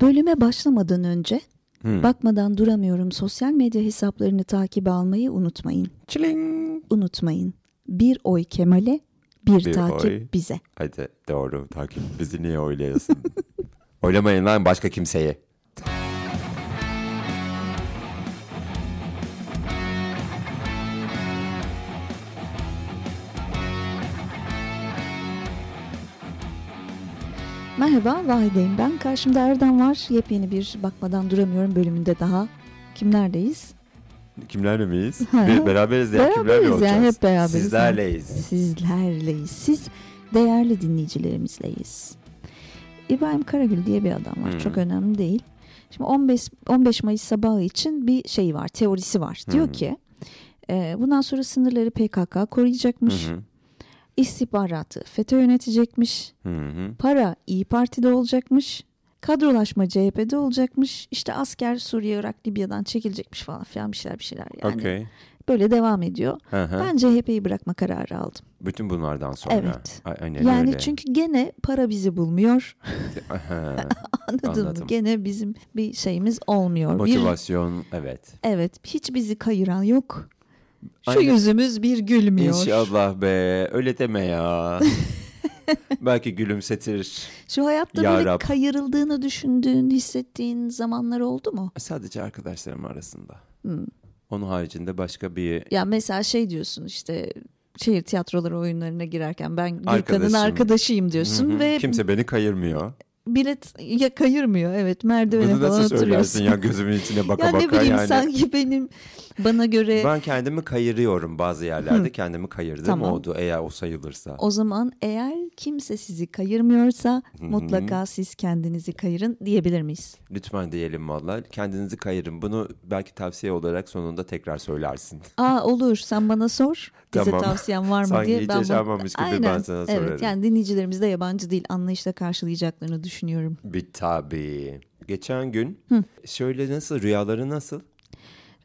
Bölüme başlamadan önce bakmadan duramıyorum sosyal medya hesaplarını takip almayı unutmayın. Çiling. Unutmayın. Bir oy Kemal'e, bir, Bir takip oy. bize. Hadi doğru takip. Bizi niye oylayasın? Oylamayın lan başka kimseye. Merhaba, Vahide'yim ben. Karşımda Erdem var. Yepyeni bir Bakmadan Duramıyorum bölümünde daha. Kimlerdeyiz? Kimlerle miyiz? Bir- beraberiz ya. Kimlerle Beraberiz olacağız? yani, hep beraberiz. Sizlerleyiz. Sizlerleyiz. Siz değerli dinleyicilerimizleyiz. İbrahim Karagül diye bir adam var. Hmm. Çok önemli değil. Şimdi 15 15 Mayıs sabahı için bir şey var, teorisi var. Diyor Hmm. ki e, bundan sonra sınırları PKK koruyacakmış. Hı. İstihbaratı FETÖ yönetecekmiş. Hı hı. Para İyi Parti'de olacakmış. Kadrolaşma CHP'de olacakmış. İşte asker Suriye, Irak, Libya'dan çekilecekmiş falan filan bir şeyler bir şeyler. Yani Okey. böyle devam ediyor. Hı hı. Ben CHP'yi bırakma kararı aldım. Bütün bunlardan sonra. Evet. Aynen yani öyle. çünkü gene para bizi bulmuyor. Anladın mı? Anladım. Gene bizim bir şeyimiz olmuyor. Bir, Motivasyon evet. evet hiç bizi kayıran yok. Şu Aynen. yüzümüz bir gülmüyor. İnşallah be. Öyle deme ya. Belki gülümsetir. Şu hayatta Ya böyle Rab. kayırıldığını düşündüğün, hissettiğin zamanlar oldu mu? Sadece arkadaşlarım arasında. Hmm. Onun haricinde başka bir Ya mesela şey diyorsun işte şehir tiyatroları oyunlarına girerken ben Gürkan'ın Arkadaşım. arkadaşıyım diyorsun Hı hı. ve kimse beni kayırmıyor. Bilet ya kayırmıyor evet merdivene Bunu falan nasıl söylersin ya gözümün içine baka ya baka ne bileyim yani. sanki benim bana göre Ben kendimi kayırıyorum bazı yerlerde. Kendimi kayırdım Tamam. oldu eğer o sayılırsa. o zaman eğer kimse sizi kayırmıyorsa mutlaka siz kendinizi kayırın diyebilir miyiz? Lütfen diyelim valla. Kendinizi kayırın. Bunu belki tavsiye olarak sonunda tekrar söylersin. Aa olur sen bana sor. Bize Tamam. tavsiyen var mı Sanki diye. hiç ben yaşanmamış gibi ben sana sorarım. Evet yani dinleyicilerimiz de yabancı değil anlayışla karşılayacaklarını düşünüyorum. Bir tabii. Geçen gün şöyle nasıl rüyaları nasıl?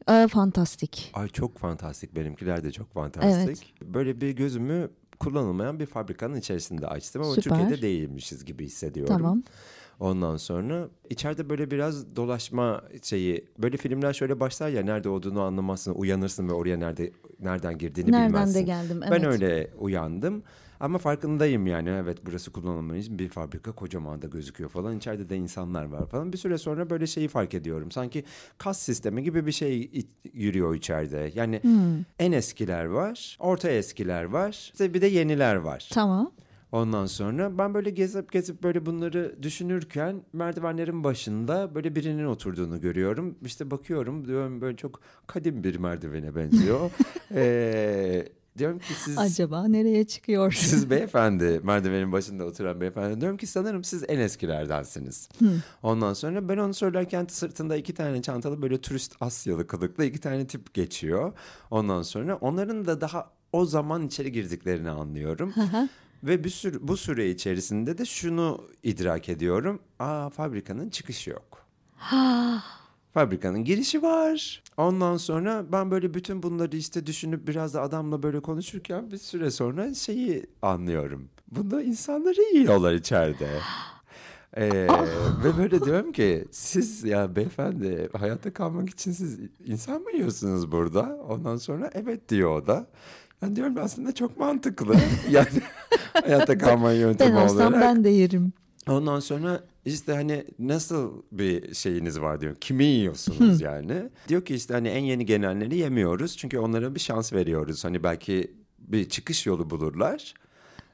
Aa, fantastik. Ay çok fantastik benimkiler de çok fantastik. Böyle bir gözümü kullanılmayan bir fabrikanın içerisinde açtım ama Süper. Türkiye'de değilmişiz gibi hissediyorum. Tamam. Ondan sonra içeride böyle biraz dolaşma şeyi böyle filmler şöyle başlar ya nerede olduğunu anlamazsın uyanırsın ve oraya nerede nereden girdiğini Nereden bilmezsin. de geldim evet. Ben öyle uyandım ama farkındayım yani evet burası kullanılmamış bir fabrika kocaman da gözüküyor falan içeride de insanlar var falan bir süre sonra böyle şeyi fark ediyorum sanki kas sistemi gibi bir şey yürüyor içeride yani Hmm. en eskiler var orta eskiler var işte bir de yeniler var. Tamam. Ondan sonra ben böyle gezip gezip böyle bunları düşünürken merdivenlerin başında böyle birinin oturduğunu görüyorum. İşte bakıyorum diyorum böyle çok kadim bir merdivene benziyor. Ee, diyorum ki siz Acaba nereye çıkıyor? siz beyefendi merdivenin başında oturan beyefendi diyorum ki sanırım siz en eskilerdensiniz. Ondan sonra ben onu söylerken sırtında iki tane çantalı böyle turist Asyalı kılıklı iki tane tip geçiyor. Ondan sonra onların da daha o zaman içeri girdiklerini anlıyorum. Ve bir sürü, bu süre içerisinde de şunu idrak ediyorum. Aa fabrikanın çıkışı yok. Fabrikanın girişi var. Ondan sonra ben böyle bütün bunları işte düşünüp biraz da adamla böyle konuşurken bir süre sonra şeyi anlıyorum. Bunda insanları yiyorlar içeride. Ee, ve böyle diyorum ki siz ya beyefendi hayatta kalmak için siz insan mı yiyorsunuz burada? Ondan sonra evet diyor o da. Ben diyorum aslında çok mantıklı. yani hayatta kalma ben yöntemi olsam olarak. ben de yerim. Ondan sonra işte hani nasıl bir şeyiniz var diyor. Kimi yiyorsunuz yani? Diyor ki işte hani en yeni gelenleri yemiyoruz. Çünkü onlara bir şans veriyoruz. Hani belki bir çıkış yolu bulurlar.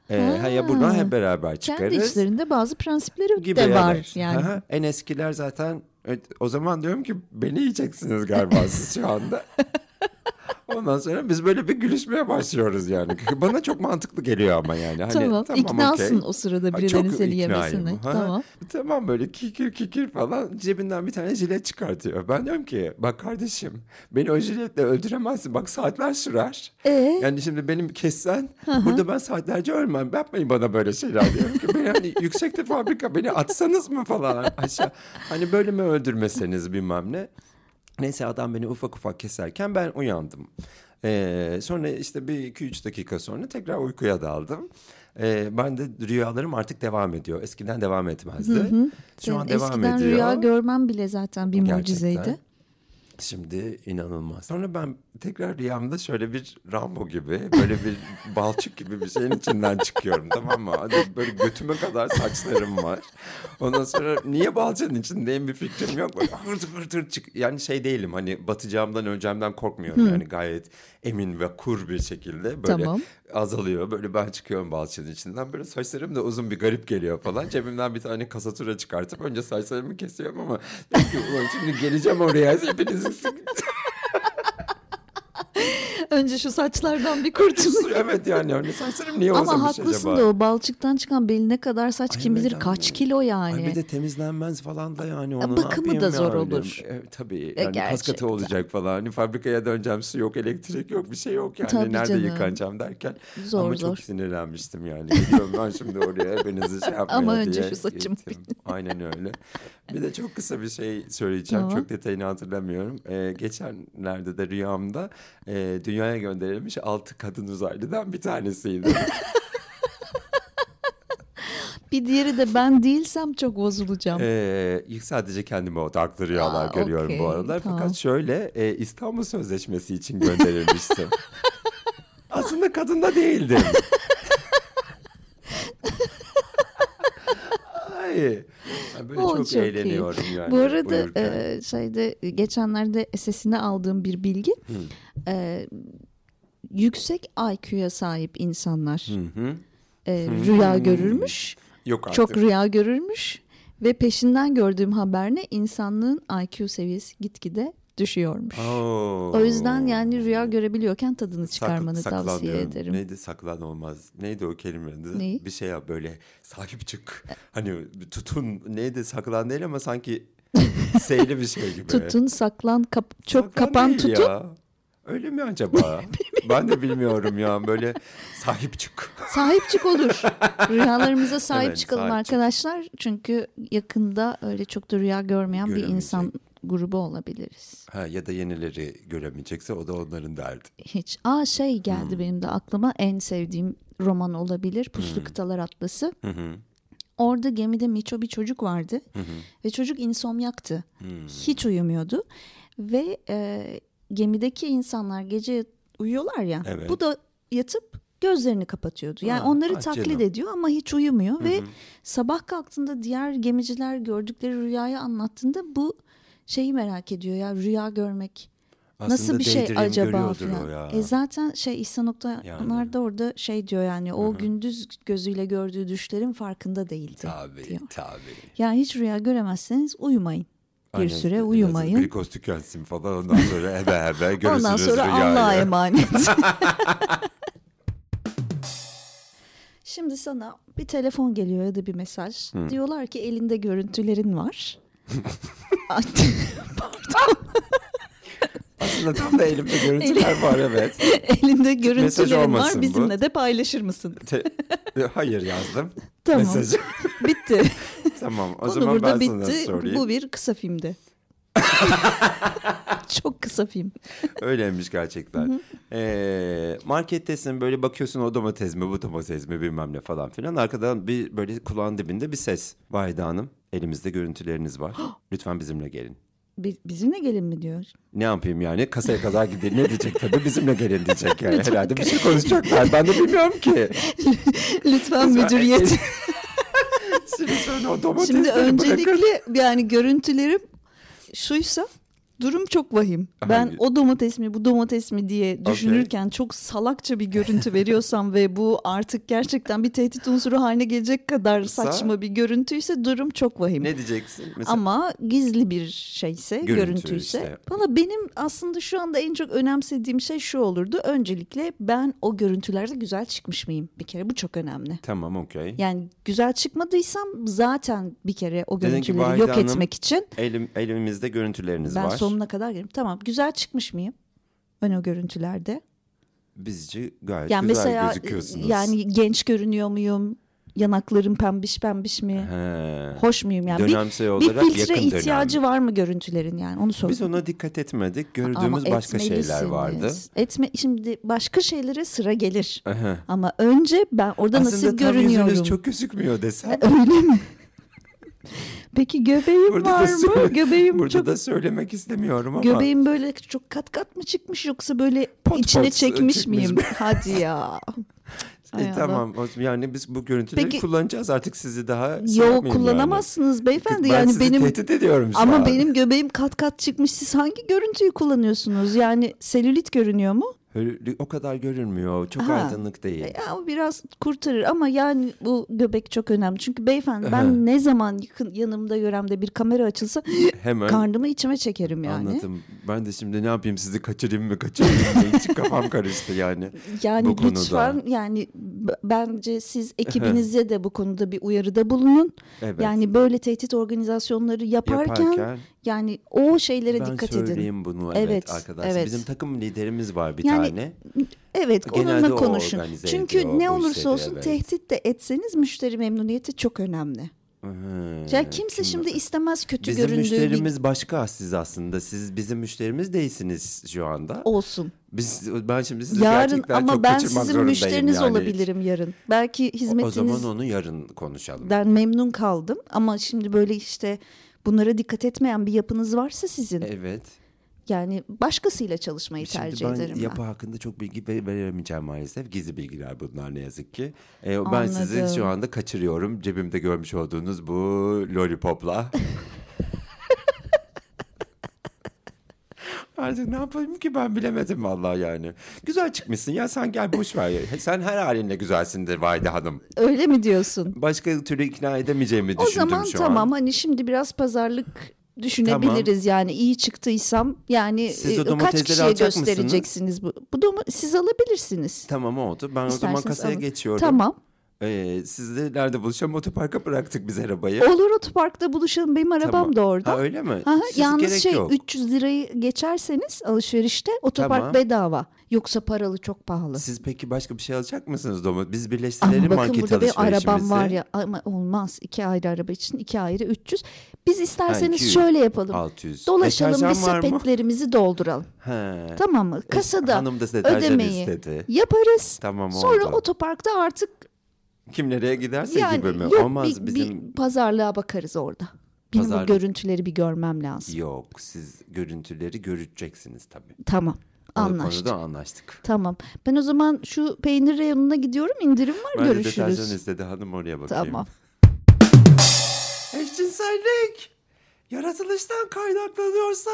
Ee, ha. ya buradan hep beraber çıkarız. Kendi içlerinde bazı prensipleri gibi de var evet. yani. Aha, en eskiler zaten o zaman diyorum ki beni yiyeceksiniz galiba siz şu anda. Ondan sonra biz böyle bir gülüşmeye başlıyoruz yani. Bana çok mantıklı geliyor ama yani. Hani, tamam, iknasın okey. o sırada birilerinin seni. Ha, Tamam. Tamam böyle kikir kikir falan cebinden bir tane jilet çıkartıyor. Ben diyorum ki bak kardeşim beni o jiletle öldüremezsin. Bak saatler sürer. Ee? Yani şimdi benim kessen burada ben saatlerce ölmem. Yapmayın bana böyle şeyler diyorum ki. Beni hani yüksekte fabrika beni atsanız mı falan aşağı. Hani böyle mi öldürmeseniz bilmem ne. Neyse adam beni ufak ufak keserken ben uyandım. Ee, sonra işte bir iki üç dakika sonra tekrar uykuya daldım. e, ben de rüyalarım artık devam ediyor. Eskiden devam etmezdi. Şu an Senin devam Eskiden ediyor. rüya görmem bile zaten bir Gerçekten. Şimdi inanılmaz. Sonra ben tekrar rüyamda şöyle bir Rambo gibi böyle bir balçık gibi bir şeyin içinden çıkıyorum tamam mı? Hadi böyle götüme kadar saçlarım var. Ondan sonra niye balçanın içindeyim bir fikrim yok. Böyle hırtır hırtır çık. Yani şey değilim hani batacağımdan öleceğimden korkmuyorum. Yani gayet emin ve kur bir şekilde böyle Tamam. azalıyor. Böyle ben çıkıyorum balçanın içinden. Böyle saçlarım da uzun bir garip geliyor falan. Cebimden bir tane kasatura çıkartıp önce saçlarımı kesiyorum ama diyorum ki, "Ulan şimdi geleceğim oraya. Hepinizi Önce şu saçlardan bir kurtulayım. evet yani hani saçlarım niye Ama uzamış haklısın acaba? da o balçıktan çıkan beline kadar saç Ay kim bilir kaç ama- kilo yani. Ay bir de temizlenmez falan da yani onu bakımı da zor yani? olur. E, tabii E, yani kas katı olacak falan. Hani fabrikaya döneceğim su yok elektrik yok bir şey yok yani. Tabii Nerede canım. yıkanacağım derken. Zor Ama zor. çok sinirlenmiştim yani. Gidiyorum ben şimdi oraya hepinizi şey yapmaya Ama önce diye şu gittim. Aynen öyle. Bir de çok kısa bir şey söyleyeceğim. Tamam. Çok detayını hatırlamıyorum. Ee, geçenlerde de rüyamda e, dünyaya gönderilmiş altı kadın uzaylıdan bir tanesiydi. Bir diğeri de ben değilsem çok bozulacağım. Ee, ilk sadece kendime odaklı rüyalar Aa, görüyorum bu okey, aralar. tamam. Fakat şöyle e, İstanbul Sözleşmesi için gönderilmiştim. Aslında kadın da değildim. Ay. Ben böyle O çok, çok iyi. eğleniyorum yani. Bu arada e, şeyde geçenlerde sesine aldığım bir bilgi. e, yüksek IQ'ya sahip insanlar Hı hı. e, rüya görürmüş. Yok artık. Çok rüya görürmüş ve peşinden gördüğüm haber ne? İnsanlığın IQ seviyesi gitgide düşüyormuş. Oo. O yüzden yani rüya görebiliyorken tadını çıkarmanı Sak- tavsiye ederim. Neydi saklan olmaz. Neydi o kelime adı? Neyi? Bir şey yap böyle sahip çık. Hani tutun neydi saklan değil ama sanki seyli bir şey gibi. Tutun, saklan, kap- çok Saklan kapan tutun. ya. Öyle mi acaba? ben de bilmiyorum ya böyle sahip çık. Sahip çık olur. Rüyalarımıza sahip Evet, çıkalım sahip çık. arkadaşlar. Çünkü yakında öyle çok da rüya görmeyen bir insan grubu olabiliriz. Ha, ya da yenileri göremeyecekse o da onların derdi. Hiç. Aa şey Hmm. geldi benim de aklıma en sevdiğim roman olabilir. Puslu Kıtalar Atlası. Hı hı. Orada gemide Miço bir çocuk vardı ve çocuk insomyaktı. Hiç uyumuyordu ve e, gemideki insanlar gece uyuyorlar ya. Evet. Bu da yatıp gözlerini kapatıyordu. Yani Ah, onları ah taklit canım. ediyor ama hiç uyumuyor ve sabah kalktığında diğer gemiciler gördükleri rüyayı anlattığında bu şeyi merak ediyor ya rüya görmek. Nasıl Aslında bir şey acaba falan. E zaten şey İhsan Oktar Yani. da orada şey diyor yani o gündüz gözüyle gördüğü düşlerin farkında değildi Tabii diyor. tabii. Yani hiç rüya göremezseniz uyumayın. Bir Aynen. süre Biraz uyumayın. Glikoz tükensin falan ondan sonra ebe ebe görürsünüz Ondan sonra rüyayı. Allah'a emanet. Şimdi sana bir telefon geliyor ya da bir mesaj. Diyorlar ki elinde görüntülerin var. Aslında tam da elimde görüntüler var evet. elinde görüntülerin var. olmasın bu. Bizimle de paylaşır mısın? Te- Hayır yazdım. Tamam. Mesajı. Bitti. tamam o Konu zaman burada ben sana bitti. sorayım. Bu bir kısa filmdi. Çok kısa film. Öyleymiş gerçekten. Ee, markettesin böyle bakıyorsun o domates mi bu domates mi bilmem ne falan filan. Arkadan bir böyle kulağın dibinde bir ses. Vahide Hanım elimizde görüntüleriniz var. Lütfen bizimle gelin. Bi- Bizimle gelin mi diyor? Ne yapayım yani kasaya kadar gideyim ne diyecek tabii bizimle gelin diyecek yani herhalde bir şey konuşacaklar ben de bilmiyorum ki. Lütfen müdüriyet. Şimdi Şimdi bırakın. öncelikle yani görüntülerim şuysa durum çok vahim. Ben o domates mi bu domates mi diye düşünürken çok salakça bir görüntü veriyorsam ve bu artık gerçekten bir tehdit unsuru haline gelecek kadar Sa- saçma bir görüntüyse durum çok vahim. Ne diyeceksin? Mesela Ama gizli bir şeyse, Görüntü görüntüyse. işte. Valla benim aslında şu anda en çok önemsediğim şey şu olurdu. Öncelikle ben o görüntülerde güzel çıkmış mıyım? Bir kere bu çok önemli. tamam okey. Yani güzel çıkmadıysam zaten bir kere o görüntüleri yok Hanım, etmek için Elim, elimizde görüntüleriniz ben var. Sonuna kadar gelirim. Tamam güzel çıkmış mıyım? Ben o görüntülerde. Bizce gayet Yani güzel mesela gözüküyorsunuz. yani genç görünüyor muyum? yanaklarım pembiş pembiş mi? He. Hoş muyum yani? Dönemsel bir, olarak bir filtre yakın ihtiyacı dönem. var mı görüntülerin yani onu soruyorum. Biz ona dikkat etmedik. Ama Gördüğümüz başka şeyler vardı. Etme, şimdi başka şeylere sıra gelir. Aha. Ama önce ben orada Aslında nasıl tam görünüyorum? yüzünüz çok gözükmüyor desem. Öyle mi? Peki göbeğim Burada var mı? Göbeğim Burada çok da söylemek istemiyorum ama. Göbeğim böyle çok kat kat mı çıkmış yoksa böyle Pot içine pot çekmiş çıkmış miyim? mı? Hadi ya. E, tamam yani biz bu görüntüleri Peki- kullanacağız artık sizi daha Yok yapmayayım kullanamazsınız beyefendi yani. Ben yani benim tehdit ediyorum şu ama an. benim göbeğim kat kat çıkmış. Siz hangi görüntüyü kullanıyorsunuz? Yani selülit görünüyor mu? O kadar görünmüyor. Çok Aha. aydınlık değil. Ya o biraz kurtarır ama yani bu göbek çok önemli. Çünkü beyefendi Aha. ben ne zaman yakın yanımda yöremde bir kamera açılsa Hemen karnımı içime çekerim yani. anladım. Ben de şimdi ne yapayım sizi kaçırayım mı kaçırayım mı hiç kafam karıştı yani. Yani bu konuda. lütfen yani b- bence siz ekibinize de bu konuda bir uyarıda bulunun. Evet. Yani böyle tehdit organizasyonları yaparken, Yaparken yani o şeylere ben dikkat edin. söyleyeyim bunu evet, Evet, arkadaşlar. evet. Bizim takım liderimiz var bir Yani tane. Evet Genelde onunla konuşun. Çünkü ediyor ne olursa olsun evet. tehdit de etseniz müşteri memnuniyeti çok önemli. Hı, Yani kimse kim- şimdi istemez kötü Bizim göründüğü müşterimiz başka siz aslında. Siz bizim müşterimiz değilsiniz şu anda. bir olsun. Biz ben şimdi sizi Yarın gerçekten ama çok ben sizin müşteriniz yani. olabilirim yarın. Belki O hizmetinizden zaman onu yarın konuşalım. memnun kaldım ama şimdi böyle işte bunlara dikkat etmeyen bir yapınız varsa sizin Evet. Yani başkasıyla çalışmayı Şimdi tercih ben ederim yapı ben. hakkında çok bilgi ve- veremeyeceğim maalesef. Gizli bilgiler bunlar ne yazık ki. Ee, ben sizi şu anda kaçırıyorum. Cebimde görmüş olduğunuz bu lollipopla. Artık ne yapayım ki ben bilemedim vallahi yani. Güzel çıkmışsın ya sen gel boş ver. Sen her halinle güzelsindir Vayde Hanım. Öyle mi diyorsun? Başka türlü ikna edemeyeceğimi O düşündüm zaman şu tamam an. hani şimdi biraz pazarlık düşünebiliriz yani iyi çıktıysam yani e, kaç kişiye alacak mısınız? göstereceksiniz bu? Bu doma siz alabilirsiniz. Tamam oldu. Ben o zaman İsterseniz kasaya alın. geçiyorum. Tamam. Ee, sizle nerede buluşalım? Otoparka bıraktık biz arabayı. Olur otoparkta buluşalım. Benim arabam Tamam. da orada. Ha öyle mi? Aha, Siz yalnız şey yok. 300 lirayı geçerseniz alışverişte otopark Tamam. bedava. Yoksa paralı çok pahalı. Siz peki başka bir şey alacak mısınız Domo? Biz Ama birleştirelim bakın market burada bir arabam alışverişimizi. var ya ama olmaz iki ayrı araba için iki ayrı 300. Biz isterseniz 200, şöyle yapalım. 600. Dolaşalım bir Deterjan mı? sepetlerimizi dolduralım. He. Tamam mı? Kasada Hanım da ödemeyi istedi. yaparız. Tamam Sonra oldu. otoparkta artık Kim nereye giderse yani gibi mi? yok Olmaz bir, bizim... bir pazarlığa bakarız orada. Benim Pazarlık. bu görüntüleri bir görmem lazım. Yok siz görüntüleri göreceksiniz tabii. Tamam. Anlaştık. konuda anlaştık. Tamam. Ben o zaman şu peynir reyonuna gidiyorum. İndirim var. Ben de Görüşürüz. deterjan istedi hanım oraya bakayım. Tamam. Eşcinsellik yaratılıştan kaynaklanıyorsa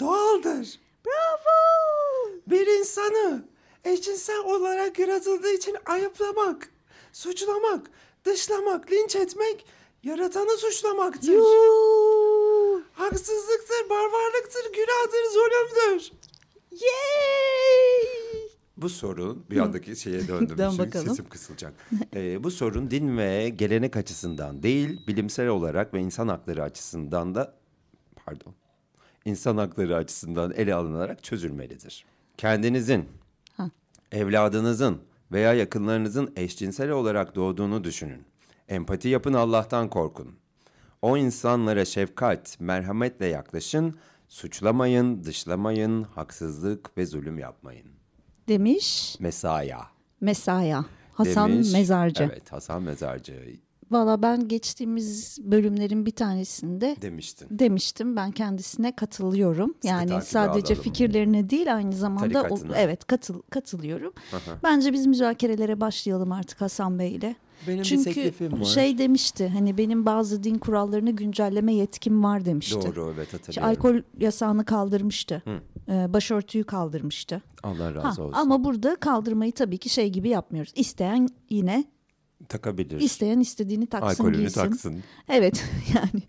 doğaldır. Bravo. Bir insanı eşcinsel olarak yaratıldığı için ayıplamak, suçlamak, dışlamak, linç etmek yaratanı suçlamaktır. Yuh. Haksızlıktır, barbarlıktır, günahtır, zulümdür. Yay. Bu sorun bir andaki şeye döndüm. Dön Çünkü bakalım. Sesim kısılacak. Ee, bu sorun din ve gelenek açısından değil, bilimsel olarak ve insan hakları açısından da pardon. insan hakları açısından ele alınarak çözülmelidir. Kendinizin, Ha. evladınızın veya yakınlarınızın eşcinsel olarak doğduğunu düşünün. Empati yapın, Allah'tan korkun. O insanlara şefkat, merhametle yaklaşın, suçlamayın, dışlamayın, haksızlık ve zulüm yapmayın. Demiş Mesaya. Mesaya. Hasan demiş. Mezarcı. Evet Hasan Mezarcı Valla ben geçtiğimiz bölümlerin bir tanesinde demiştin. demiştim. Ben kendisine katılıyorum. yani takibe sadece alalım. fikirlerine değil aynı zamanda o- evet katıl katılıyorum. Bence biz müzakerelere başlayalım artık Hasan Bey ile. Benim bir Çünkü teklifim var. şey demişti hani benim bazı din kurallarını güncelleme yetkim var demişti. Doğru evet İşte hatırlıyorum. alkol yasağını kaldırmıştı. Ee, başörtüyü kaldırmıştı. Allah razı Ha, olsun. ama burada kaldırmayı tabii ki şey gibi yapmıyoruz. İsteyen yine Takabilir. isteyen istediğini taksın Alkolünü giysin. taksın. Evet yani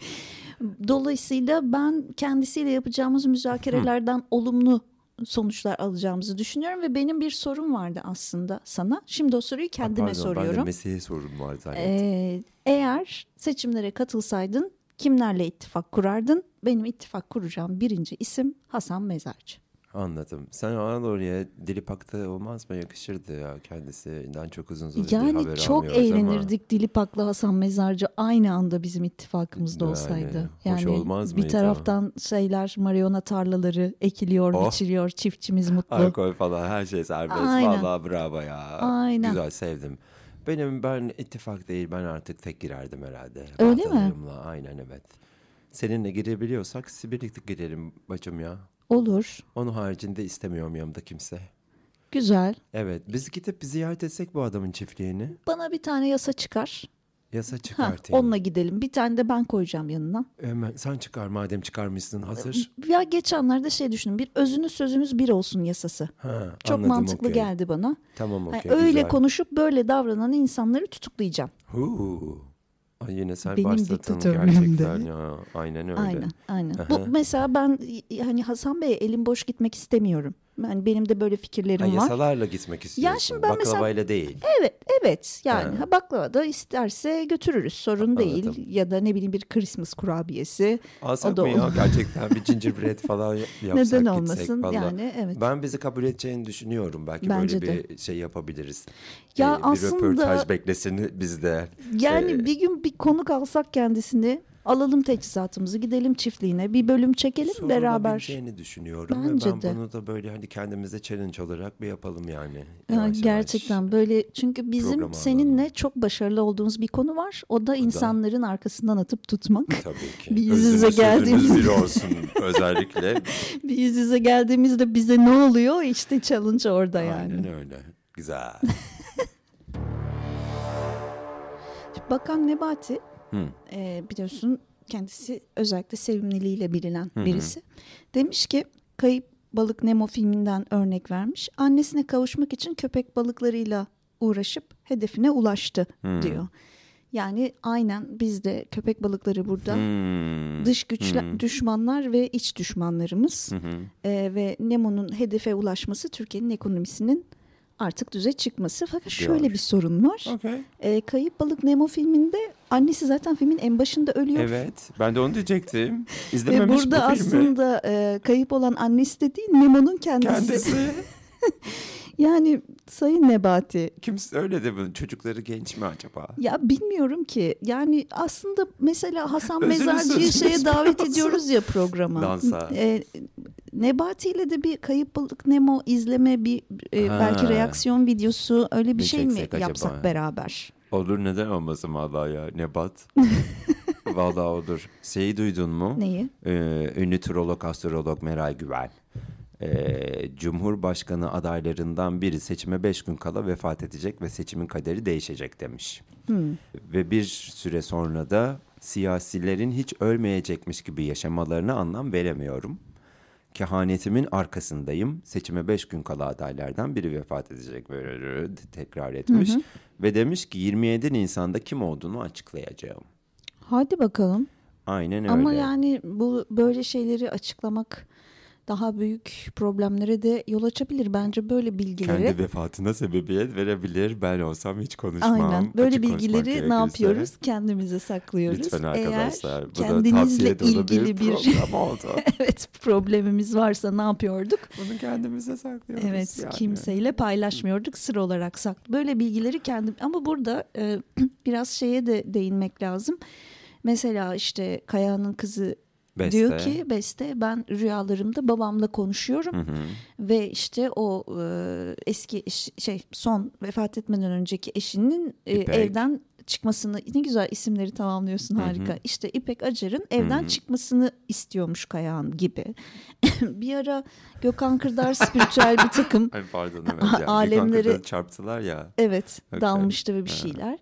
dolayısıyla ben kendisiyle yapacağımız müzakerelerden olumlu sonuçlar alacağımızı düşünüyorum ve benim bir sorum vardı aslında sana. Şimdi o soruyu kendime Pardon, Ben de soruyorum. mesleğe sorun var zannettim. Ee, eğer seçimlere katılsaydın kimlerle ittifak kurardın? Benim ittifak kuracağım birinci isim Hasan Mezarcı. Anladım. Sen oraya Dilipak'ta olmaz mı? Yakışırdı ya kendisinden çok uzun süredir haber Yani çok almıyoruz ama. eğlenirdik Dilipak'la Hasan Mezarcı aynı anda bizim ittifakımızda Yani, olsaydı. hoş Yani olmaz bir mıydı? taraftan şeyler mariyona tarlaları ekiliyor, Oh. biçiliyor, çiftçimiz mutlu. Alkol falan her şey serbest. Aynen. Vallahi bravo ya. Aynen. Güzel sevdim. Benim ben ittifak değil ben artık tek girerdim herhalde. Öyle mi? Aynen evet. Seninle girebiliyorsak birlikte girelim bacım ya. Olur. Onun haricinde istemiyorum yanımda kimse. Güzel. Evet biz gidip bir ziyaret etsek bu adamın çiftliğini. Bana bir tane yasa çıkar. Yasa Ha, çıkartayım. onunla gidelim. Bir tane de ben koyacağım yanına. Hemen sen çıkar madem çıkarmışsın hazır. Ya geçenlerde şey düşündüm. Bir özünüz sözünüz bir olsun yasası. Ha, Çok anladım, mantıklı okey. geldi bana. Tamam Yani okey öyle güzel. konuşup böyle davranan insanları tutuklayacağım. Huu. Ay yine Benim diktatörlüğümde. gerçekten ya. Aynen öyle. Aynen, aynen. Bu mesela ben hani Hasan Bey'e elim boş gitmek istemiyorum. Yani benim de böyle fikirlerim Ha, var. yasalarla gitmek istiyorsun. şimdi ben mesela- Baklavayla değil. Evet, evet. Yani Ha. baklava da isterse götürürüz. Sorun değil. Anladım. Ya da ne bileyim bir Christmas kurabiyesi. Alsak da mı ya gerçekten bir gingerbread falan yapsak Neden gitsek olmasın? vallahi. Yani evet. Ben bizi kabul edeceğini düşünüyorum. Belki Bence böyle bir şey yapabiliriz. Ya Ee, bir aslında- röportaj beklesin bizde. Yani Ee, bir gün bir konuk alsak kendisini alalım teçhizatımızı gidelim çiftliğine bir bölüm çekelim beraber. sorulabileceğini düşünüyorum. Bence ben de. bunu da böyle hani kendimize challenge olarak bir yapalım yani. Ya Yavaş yavaş. gerçekten böyle çünkü bizim seninle çok başarılı olduğumuz bir konu var. O da insanların arkasından atıp tutmak. Tabii ki. Bir yüz yüze Özünüz sözünüz geldiğimiz- biri olsun özellikle. bir yüz yüze geldiğimizde bize ne oluyor? İşte challenge orada yani. Aynen öyle. Güzel. Bakan Nebati Hı. e, biliyorsun kendisi özellikle sevimliliğiyle bilinen birisi. Demiş ki Kayıp Balık Nemo filminden örnek vermiş. Annesine kavuşmak için köpek balıklarıyla uğraşıp hedefine ulaştı diyor. Yani aynen biz de köpek balıkları burada Hmm. dış güçler, düşmanlar ve iç düşmanlarımız. E, ve Nemo'nun hedefe ulaşması Türkiye'nin ekonomisinin artık düze çıkması. Fakat şöyle Diyor. bir sorun var. Okey. E, Kayıp Balık Nemo filminde annesi zaten filmin en başında ölüyor. Evet. Ben de onu diyecektim. Ve İzlememiş burada bu filmi. aslında e, kayıp olan annesi de değil Nemo'nun kendisi. Kendisi. Yani Sayın Nebati Kim söyledi bunu? Çocukları genç mi acaba? ya bilmiyorum ki yani aslında mesela Hasan Mezarcı'yı şeye davet ediyoruz ya programa. Dansa. E, Nebati ile de bir Kayıp Balık Nemo izleme bir e, Ha. belki reaksiyon videosu öyle bir Mi şey mi acaba? yapsak beraber? Olur neden olmasın vallahi ya. Nebat. vallahi olur. Şeyi duydun mu? Neyi? Ee, ünlü trolog astrolog Meral Güven. Ee, Cumhurbaşkanı adaylarından biri seçime beş gün kala vefat edecek ve seçimin kaderi değişecek demiş. Ve bir süre sonra da siyasilerin hiç ölmeyecekmiş gibi yaşamalarına anlam veremiyorum. Kehanetimin arkasındayım. Seçime beş gün kala adaylardan biri vefat edecek böyle tekrar etmiş. Ve demiş ki 27 Nisan'da kim olduğunu açıklayacağım. Hadi bakalım. Aynen öyle. Ama yani bu böyle şeyleri açıklamak daha büyük problemlere de yol açabilir. Bence böyle bilgileri Kendi vefatına sebebiyet verebilir. Ben olsam hiç konuşmam. aynen böyle Açık bilgileri ne yapıyoruz? Kendimize saklıyoruz. Lütfen arkadaşlar. Eğer bu da kendinizle dolu ilgili bir, program oldu. evet problemimiz varsa ne yapıyorduk? Bunu kendimize saklıyoruz. Evet yani. kimseyle paylaşmıyorduk sır olarak saklı. Böyle bilgileri kendim ama burada e, biraz şeye de değinmek lazım. Mesela işte Kaya'nın kızı Beste. diyor ki Beste ben rüyalarımda babamla konuşuyorum Hı hı. ve işte o e, eski eş- şey son vefat etmeden önceki eşinin e, İpek. evden çıkmasını ne güzel isimleri tamamlıyorsun harika. İşte İpek Acar'ın evden çıkmasını istiyormuş Kayağan gibi. bir ara Gökhan Kırdar spiritüel bir takım Ay pardon evet. Ya. Alemleri- çarptılar ya. evet Okey. dalmıştı ve bir şeyler.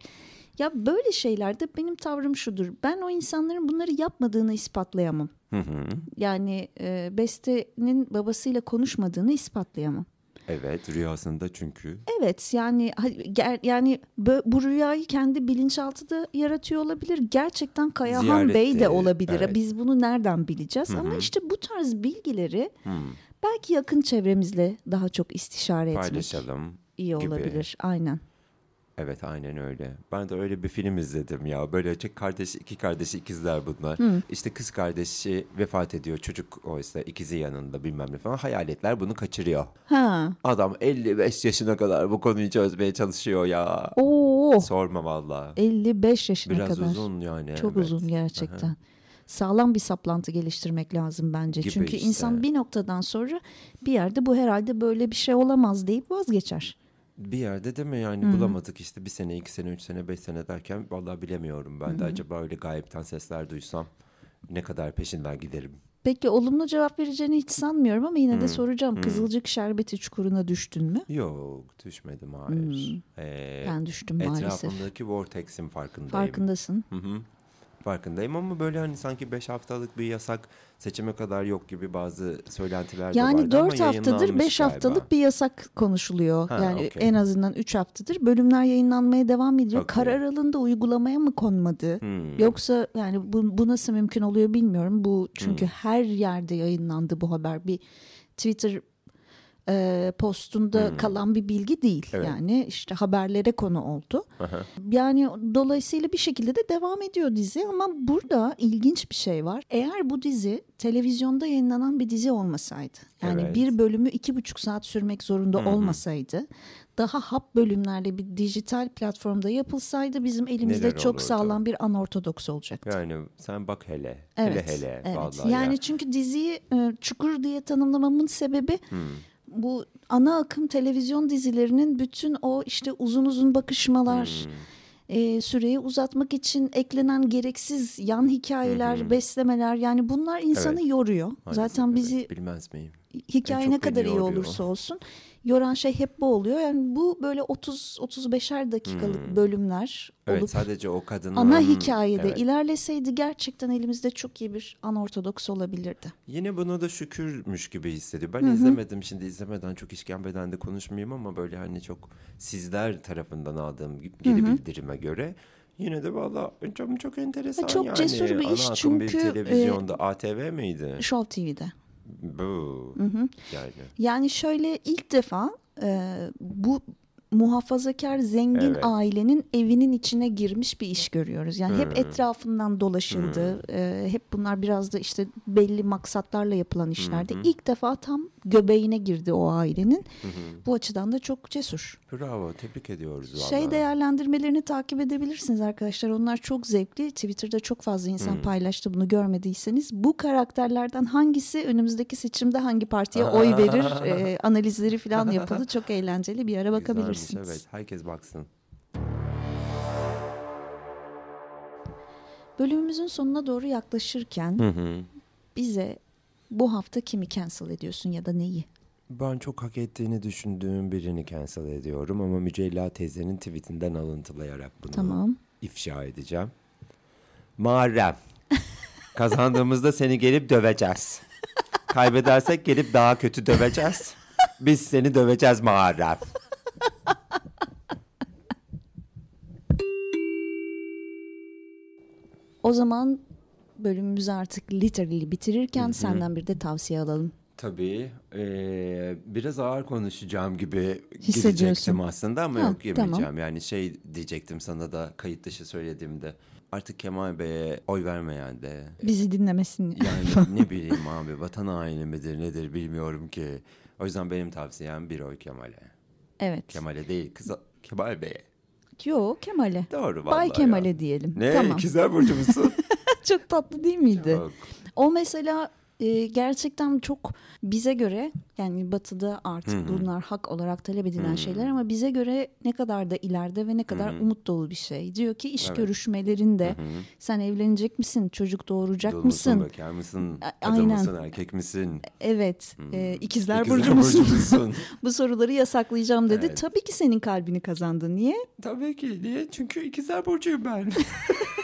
Ya böyle şeylerde benim tavrım şudur. Ben o insanların bunları yapmadığını ispatlayamam. Hı hı. Yani e, Beste'nin babasıyla konuşmadığını ispatlayamam. Evet rüyasında çünkü. Evet yani yani bu rüyayı kendi bilinçaltı da yaratıyor olabilir. Gerçekten Kayahan Ziyaret Bey de olabilir. evet. Biz bunu nereden bileceğiz? Ama işte bu tarz bilgileri Hı. belki yakın çevremizle daha çok istişare etmek Paylaşalım. iyi gibi. olabilir. Aynen. Evet aynen öyle. Ben de öyle bir film izledim ya. Böyle tek kardeş, iki kardeşi ikizler bunlar. İşte kız kardeşi vefat ediyor. Çocuk o işte ikizi yanında bilmem ne falan. Hayaletler bunu kaçırıyor. Ha. Adam 55 yaşına kadar bu konuyu çözmeye çalışıyor ya. Oo. Sorma valla. 55 yaşına Biraz kadar. uzun yani. Çok evet. uzun gerçekten. Sağlam bir saplantı geliştirmek lazım bence. Gibi Çünkü işte. insan bir noktadan sonra bir yerde bu herhalde böyle bir şey olamaz deyip vazgeçer. Bir yerde değil mi yani bulamadık işte bir sene, iki sene, üç sene, beş sene derken vallahi bilemiyorum. Ben de acaba öyle gayipten sesler duysam ne kadar peşinden giderim. Peki olumlu cevap vereceğini hiç sanmıyorum ama yine de Hmm. soracağım. Kızılcık şerbeti çukuruna düştün mü? Yok düşmedim hayır. Ee, Ben düştüm maalesef. etrafımdaki vortex'in farkındayım. Farkındasın. Hı hı. Farkındayım ama böyle hani sanki 5 haftalık bir yasak seçime kadar yok gibi bazı söylentiler de Yani vardı 4 ama haftadır yayınlanmış 5 galiba. haftalık bir yasak konuşuluyor. Ha, yani okey. en azından 3 haftadır bölümler yayınlanmaya devam ediyor. Okey. Karar alındı uygulamaya mı konmadı? Hmm. Yoksa yani bu, bu nasıl mümkün oluyor bilmiyorum. Bu Hmm. çünkü her yerde yayınlandı bu haber. Bir Twitter e, postunda kalan bir bilgi değil. Hmm. Evet. Yani işte haberlere konu oldu. Aha. Yani dolayısıyla bir şekilde de devam ediyor dizi ama burada ilginç bir şey var. Eğer bu dizi televizyonda yayınlanan bir dizi olmasaydı yani Evet. bir bölümü iki buçuk saat sürmek zorunda olmasaydı daha hap bölümlerle bir dijital platformda yapılsaydı bizim elimizde Neler çok olurdu? sağlam bir anortodoks olacaktı. Yani sen bak hele. Evet, hele hele. evet. Vallahi Yani ya. çünkü diziyi e, çukur diye tanımlamamın sebebi Hmm. Bu ana akım televizyon dizilerinin bütün o işte uzun uzun bakışmalar, Hmm. e, süreyi uzatmak için eklenen gereksiz yan hikayeler, beslemeler yani bunlar insanı Evet. yoruyor. Maalesef Zaten evet. bizi bilmez miyim? hikaye ne kadar iyi olursa olsun yoran şey hep bu oluyor. Yani bu böyle 30 35'er dakikalık bölümler Hmm. Evet olup sadece o kadının ana hikayede Evet. ilerleseydi gerçekten elimizde çok iyi bir anortodoks olabilirdi. Yine buna da şükürmüş gibi hissediyor. Ben izlemedim şimdi izlemeden çok işkembeden de konuşmayayım ama böyle hani çok sizler tarafından aldığım geri bildirime göre yine de valla çok çok enteresan Çok yani. cesur bir Ana iş akım bir çünkü, e, televizyonda ATV miydi? Show TV'de. Bu. Yani. Yani şöyle ilk defa e, bu muhafazakar zengin Evet. ailenin evinin içine girmiş bir iş görüyoruz. Yani Hmm. hep etrafından dolaşıldı. E, hep bunlar biraz da işte belli maksatlarla yapılan işlerdi. İlk defa tam göbeğine girdi o ailenin. Bu açıdan da çok cesur. Bravo tebrik ediyoruz valla. Şey değerlendirmelerini takip edebilirsiniz arkadaşlar. Onlar çok zevkli. Twitter'da çok fazla insan paylaştı bunu görmediyseniz. Bu karakterlerden hangisi önümüzdeki seçimde hangi partiye oy verir e, analizleri falan yapıldı. Çok eğlenceli bir ara Güzelmiş, bakabilirsiniz. Evet herkes baksın. Bölümümüzün sonuna doğru yaklaşırken Hı hı. bize bu hafta kimi cancel ediyorsun ya da neyi? Ben çok hak ettiğini düşündüğüm birini cancel ediyorum ama Mücella teyzenin tweetinden alıntılayarak bunu Tamam. ifşa edeceğim. Muharrem. Kazandığımızda seni gelip döveceğiz. Kaybedersek gelip daha kötü döveceğiz. Biz seni döveceğiz Muharrem. O zaman bölümümüzü artık literally bitirirken senden bir de tavsiye alalım. Tabii. eee, biraz ağır konuşacağım gibi gidecektim aslında ama Ha, yok yemeyeceğim. tamam. Yani şey diyecektim sana da kayıt dışı söylediğimde. Artık Kemal Bey'e oy vermeyen de Bizi dinlemesin. Yani ne bileyim abi vatan haini midir nedir bilmiyorum ki. O yüzden benim tavsiyem bir oy Kemal'e. Evet. Kemal'e değil kız Kemal Bey'e. Yo Kemal'e. Doğru vallahi Bay ya. Kemal'e diyelim. Ne Tamam. ikizler burcu musun? Çok tatlı değil miydi? Çok. O mesela e, gerçekten çok bize göre yani batıda artık bunlar hak olarak talep edilen şeyler ama bize göre ne kadar da ileride ve ne kadar umut dolu bir şey. Diyor ki iş Evet. görüşmelerinde sen evlenecek misin, çocuk doğuracak Dul musun, mısın? bekar mısın, A- kadın aynen. mısın, erkek misin? Evet, e, ikizler, İkizler burcu musun? musun? Bu soruları yasaklayacağım dedi. Evet. Tabii ki senin kalbini kazandı. Niye? Tabii ki. Niye? Çünkü ikizler burcuyum ben.